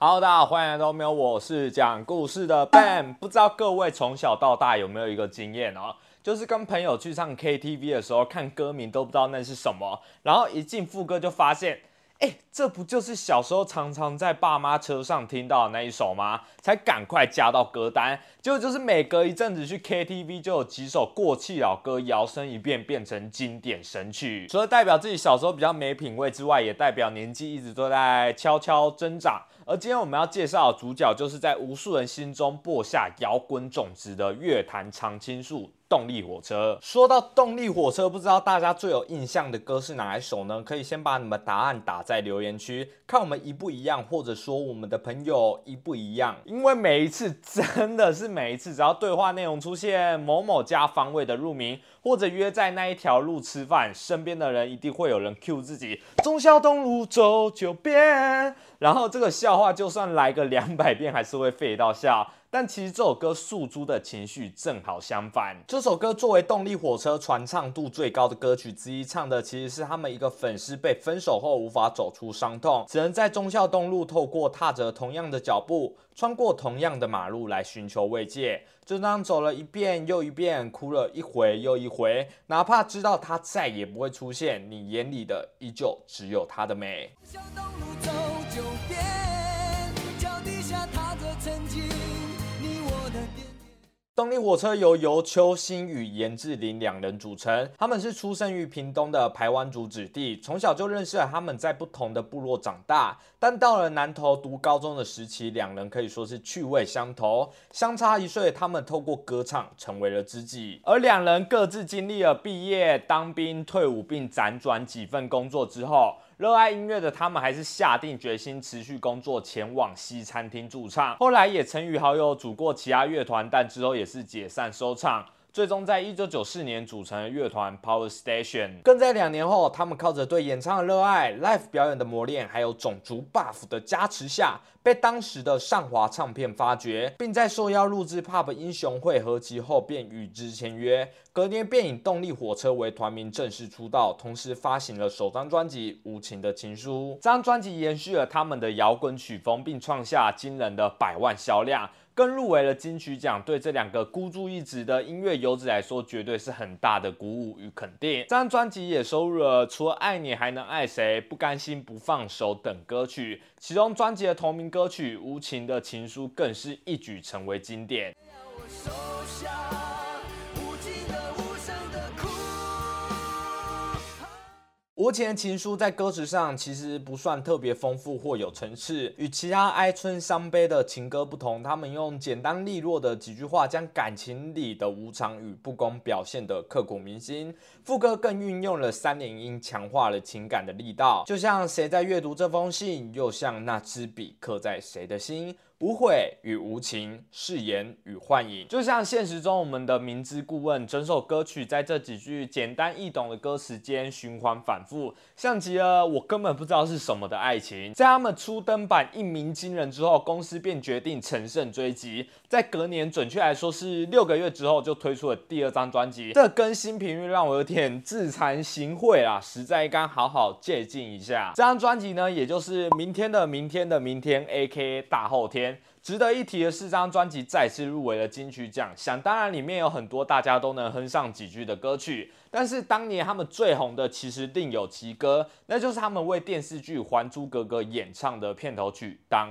好大家好，欢迎来到喵，我是讲故事的 Ben。不知道各位从小到大有没有一个经验哦，就是跟朋友去唱 KTV 的时候，看歌名都不知道那是什么，然后一进副歌就发现。哎，这不就是小时候常常在爸妈车上听到的那一首吗？才赶快加到歌单。结果就是每隔一阵子去 KTV，就有几首过气老歌摇身一变变成经典神曲。除了代表自己小时候比较没品味之外，也代表年纪一直都在悄悄增长。而今天我们要介绍的主角，就是在无数人心中播下摇滚种子的乐坛常青树。动力火车。说到动力火车，不知道大家最有印象的歌是哪一首呢？可以先把你们答案打在留言区，看我们一不一样，或者说我们的朋友一不一样。因为每一次真的是每一次，只要对话内容出现某某家方位的入名，或者约在那一条路吃饭，身边的人一定会有人 cue 自己忠孝东路走九遍，然后这个笑话就算来个两百遍，还是会废到笑。但其实这首歌诉诸的情绪正好相反。这首歌作为动力火车传唱度最高的歌曲之一，唱的其实是他们一个粉丝被分手后无法走出伤痛，只能在忠孝东路透过踏着同样的脚步，穿过同样的马路来寻求慰藉。就当走了一遍又一遍，哭了一回又一回，哪怕知道他再也不会出现，你眼里的依旧只有他的美。脚底下踏着曾经你我的点动力火车由由邱星与严志林两人组成，他们是出生于屏东的排湾族子弟，从小就认识了他们在不同的部落长大，但到了南投读高中的时期，两人可以说是趣味相投，相差一岁，他们透过歌唱成为了知己，而两人各自经历了毕业、当兵、退伍，并辗转几份工作之后。热爱音乐的他们，还是下定决心持续工作，前往西餐厅驻唱。后来也曾与好友组过其他乐团，但之后也是解散收场。最终在一九九四年组成乐团 Power Station。更在两年后，他们靠着对演唱的热爱、live 表演的磨练，还有种族 buff 的加持下，被当时的上华唱片发掘，并在受邀录制 Pop 英雄会合集后，便与之签约。隔年便以动力火车为团名正式出道，同时发行了首张专辑《无情的情书》。这张专辑延续了他们的摇滚曲风，并创下惊人的百万销量。更入围了金曲奖，对这两个孤注一掷的音乐游子来说，绝对是很大的鼓舞与肯定。这张专辑也收录了除了《爱你还能爱谁》《不甘心不放手》等歌曲，其中专辑的同名歌曲《无情的情书》更是一举成为经典。无情的情书在歌词上其实不算特别丰富或有层次，与其他哀春伤悲的情歌不同，他们用简单利落的几句话，将感情里的无常与不公表现得刻骨铭心。副歌更运用了三连音，强化了情感的力道，就像谁在阅读这封信，又像那支笔刻在谁的心。无悔与无情，誓言与幻影，就像现实中我们的明知故问。整首歌曲在这几句简单易懂的歌词间循环反复，像极了我根本不知道是什么的爱情。在他们初登版一鸣惊人之后，公司便决定乘胜追击，在隔年，准确来说是六个月之后，就推出了第二张专辑。这更新频率让我有点自惭形秽啊，实在应该好好借鉴一下。这张专辑呢，也就是明天的明天的明天，A.K.A 大后天。值得一提的是，这张专辑再次入围了金曲奖。想当然，里面有很多大家都能哼上几句的歌曲。但是当年他们最红的，其实另有其歌，那就是他们为电视剧《还珠格格》演唱的片头曲《当》。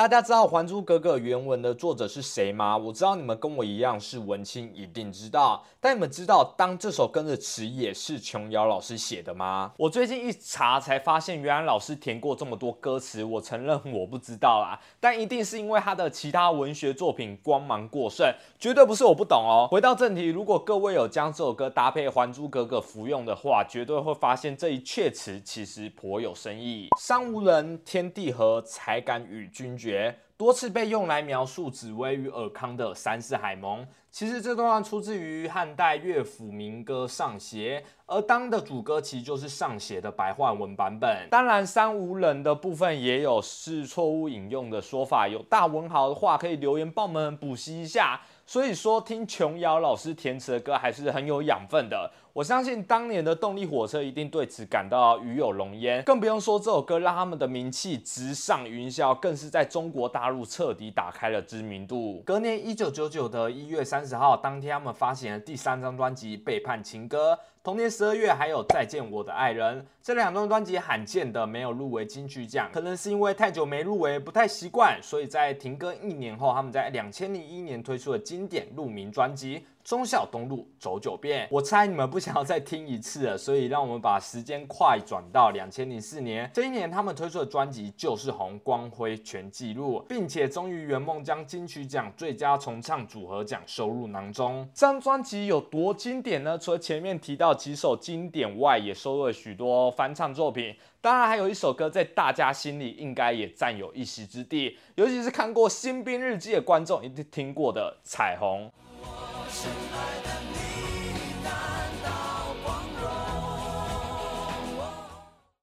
大家知道《还珠格格》原文的作者是谁吗？我知道你们跟我一样是文青，一定知道。但你们知道，当这首歌的词也是琼瑶老师写的吗？我最近一查才发现，原来老师填过这么多歌词。我承认我不知道啦，但一定是因为他的其他文学作品光芒过剩，绝对不是我不懂哦。回到正题，如果各位有将这首歌搭配《还珠格格》服用的话，绝对会发现这一阙词其实颇有深意。山无人，天地合，才敢与君绝。多次被用来描述紫薇与尔康的三世海盟。其实这段出自于汉代乐府民歌《上邪》，而当的主歌其实就是《上邪》的白话文版本。当然，三无人的部分也有是错误引用的说法。有大文豪的话，可以留言帮我们补习一下。所以说，听琼瑶老师填词的歌还是很有养分的。我相信当年的动力火车一定对此感到与有荣焉，更不用说这首歌让他们的名气直上云霄，更是在中国大陆彻底打开了知名度。隔年一九九九的一月三十号，当天他们发行了第三张专辑《背叛情歌》。同年十二月，还有《再见我的爱人》这两张专辑罕见的没有入围金曲奖，可能是因为太久没入围，不太习惯，所以在停更一年后，他们在两千零一年推出了经典入名专辑。忠孝东路走九遍，我猜你们不想要再听一次了，所以让我们把时间快转到两千零四年。这一年，他们推出的专辑就是红，光辉全纪录，并且终于圆梦，将金曲奖最佳重唱组合奖收入囊中。这张专辑有多经典呢？除了前面提到几首经典外，也收录了许多翻唱作品。当然，还有一首歌在大家心里应该也占有一席之地，尤其是看过《新兵日记》的观众一定听过的《彩虹》。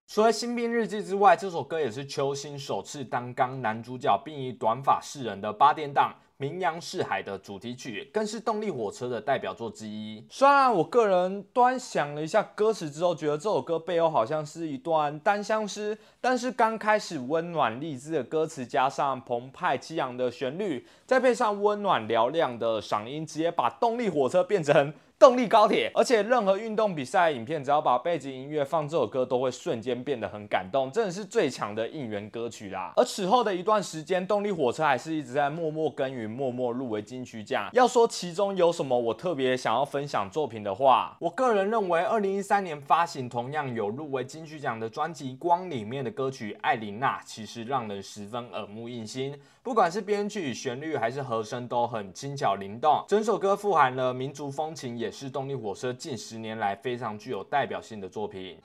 除了《新兵日记》之外，这首歌也是邱星首次担纲男主角，并以短发示人的八点档。名扬四海的主题曲，更是动力火车的代表作之一。虽然我个人端详了一下歌词之后，觉得这首歌背后好像是一段单相思，但是刚开始温暖励志的歌词，加上澎湃激昂的旋律，再配上温暖嘹亮的嗓音，直接把动力火车变成。动力高铁，而且任何运动比赛影片，只要把背景音乐放这首歌，都会瞬间变得很感动，真的是最强的应援歌曲啦。而此后的一段时间，动力火车还是一直在默默耕耘，默默入围金曲奖。要说其中有什么我特别想要分享作品的话，我个人认为，二零一三年发行同样有入围金曲奖的专辑《光》里面的歌曲《艾琳娜》，其实让人十分耳目一新。不管是编曲、旋律还是和声，都很轻巧灵动。整首歌富含了民族风情，也也是动力火车近十年来非常具有代表性的作品。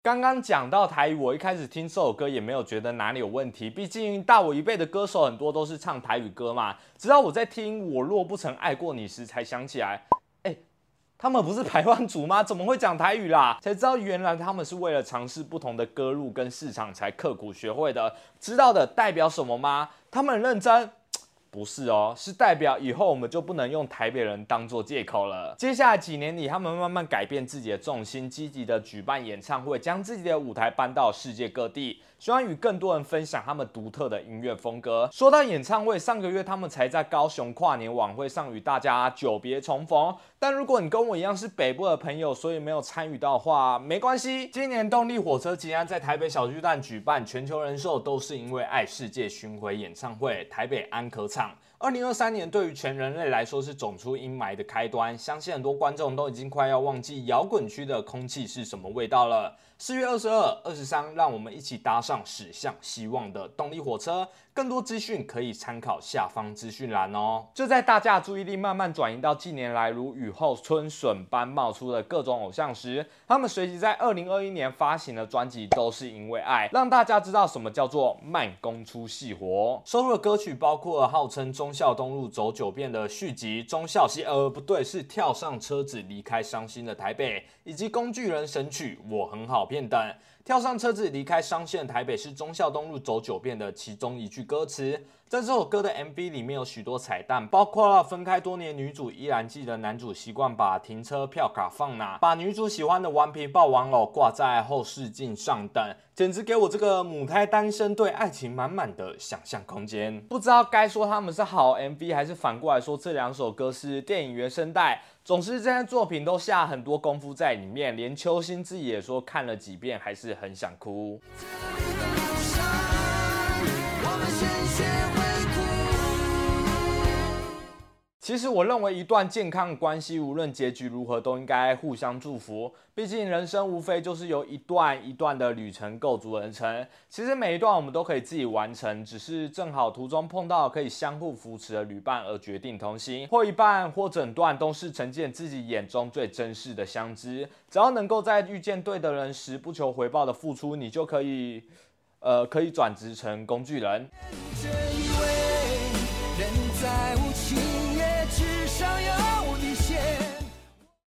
刚刚讲到台语，我一开始听这首歌也没有觉得哪里有问题，毕竟大我一辈的歌手很多都是唱台语歌嘛。直到我在听《我若不曾爱过你》时，才想起来。他们不是台湾族吗？怎么会讲台语啦？才知道原来他们是为了尝试不同的歌路跟市场才刻苦学会的。知道的代表什么吗？他们认真。不是哦，是代表以后我们就不能用台北人当做借口了。接下来几年里，他们慢慢改变自己的重心，积极的举办演唱会，将自己的舞台搬到世界各地，希望与更多人分享他们独特的音乐风格。说到演唱会，上个月他们才在高雄跨年晚会上与大家久别重逢。但如果你跟我一样是北部的朋友，所以没有参与到的话，没关系。今年动力火车即将在台北小巨蛋举办全球人寿都是因为爱世界巡回演唱会，台北安可场。二零二三年对于全人类来说是走出阴霾的开端，相信很多观众都已经快要忘记摇滚区的空气是什么味道了。四月二十二、二十三，让我们一起搭上驶向希望的动力火车。更多资讯可以参考下方资讯栏哦。就在大家注意力慢慢转移到近年来如雨后春笋般冒出的各种偶像时，他们随即在二零二一年发行的专辑都是因为爱，让大家知道什么叫做慢工出细活。收录的歌曲包括号称忠孝东路走九遍的续集《忠孝西》，呃，不对，是跳上车子离开伤心的台北，以及工具人神曲《我很好骗》等。跳上车子离开伤心的台北是忠孝东路走九遍的其中一句歌词。在这首歌的 MV 里面有许多彩蛋，包括了分开多年女主依然记得男主习惯把停车票卡放哪，把女主喜欢的顽皮豹玩偶挂在后视镜上等，简直给我这个母胎单身对爱情满满的想象空间。不知道该说他们是好 MV，还是反过来说这两首歌是电影原声带。总之，这些作品都下很多功夫在里面，连秋心自己也说看了几遍还是很想哭。其实我认为，一段健康关系，无论结局如何，都应该互相祝福。毕竟人生无非就是由一段一段的旅程构筑而成。其实每一段我们都可以自己完成，只是正好途中碰到可以相互扶持的旅伴而决定同行。或一半或整段都是呈现自己眼中最真实的相知。只要能够在遇见对的人时不求回报的付出，你就可以，呃，可以转职成工具人。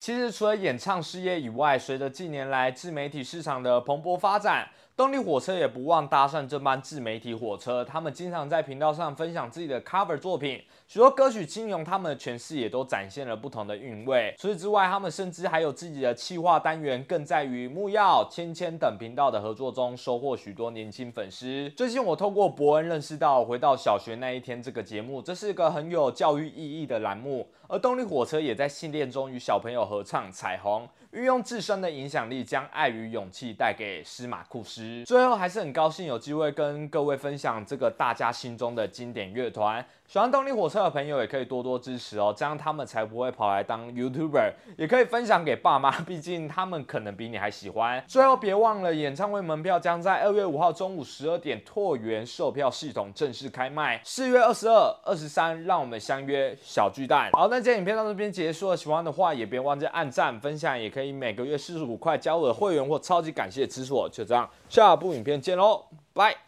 其实除了演唱事业以外，随着近年来自媒体市场的蓬勃发展。动力火车也不忘搭上这班自媒体火车，他们经常在频道上分享自己的 cover 作品，许多歌曲金融他们的诠释也都展现了不同的韵味。除此之外，他们甚至还有自己的企划单元，更在于木曜、芊芊等频道的合作中收获许多年轻粉丝。最近我透过伯恩认识到《回到小学那一天》这个节目，这是一个很有教育意义的栏目，而动力火车也在训练中与小朋友合唱《彩虹》。运用自身的影响力，将爱与勇气带给司马库斯。最后，还是很高兴有机会跟各位分享这个大家心中的经典乐团。喜欢动力火车的朋友也可以多多支持哦，这样他们才不会跑来当 YouTuber，也可以分享给爸妈，毕竟他们可能比你还喜欢。最后别忘了，演唱会门票将在二月五号中午十二点拓元售票系统正式开卖，四月二十二、二十三，让我们相约小巨蛋。好，那今天影片到这边结束了，喜欢的话也别忘记按赞、分享，也可以每个月四十五块加我的会员或超级感谢支持我。就这样，下部影片见喽，拜。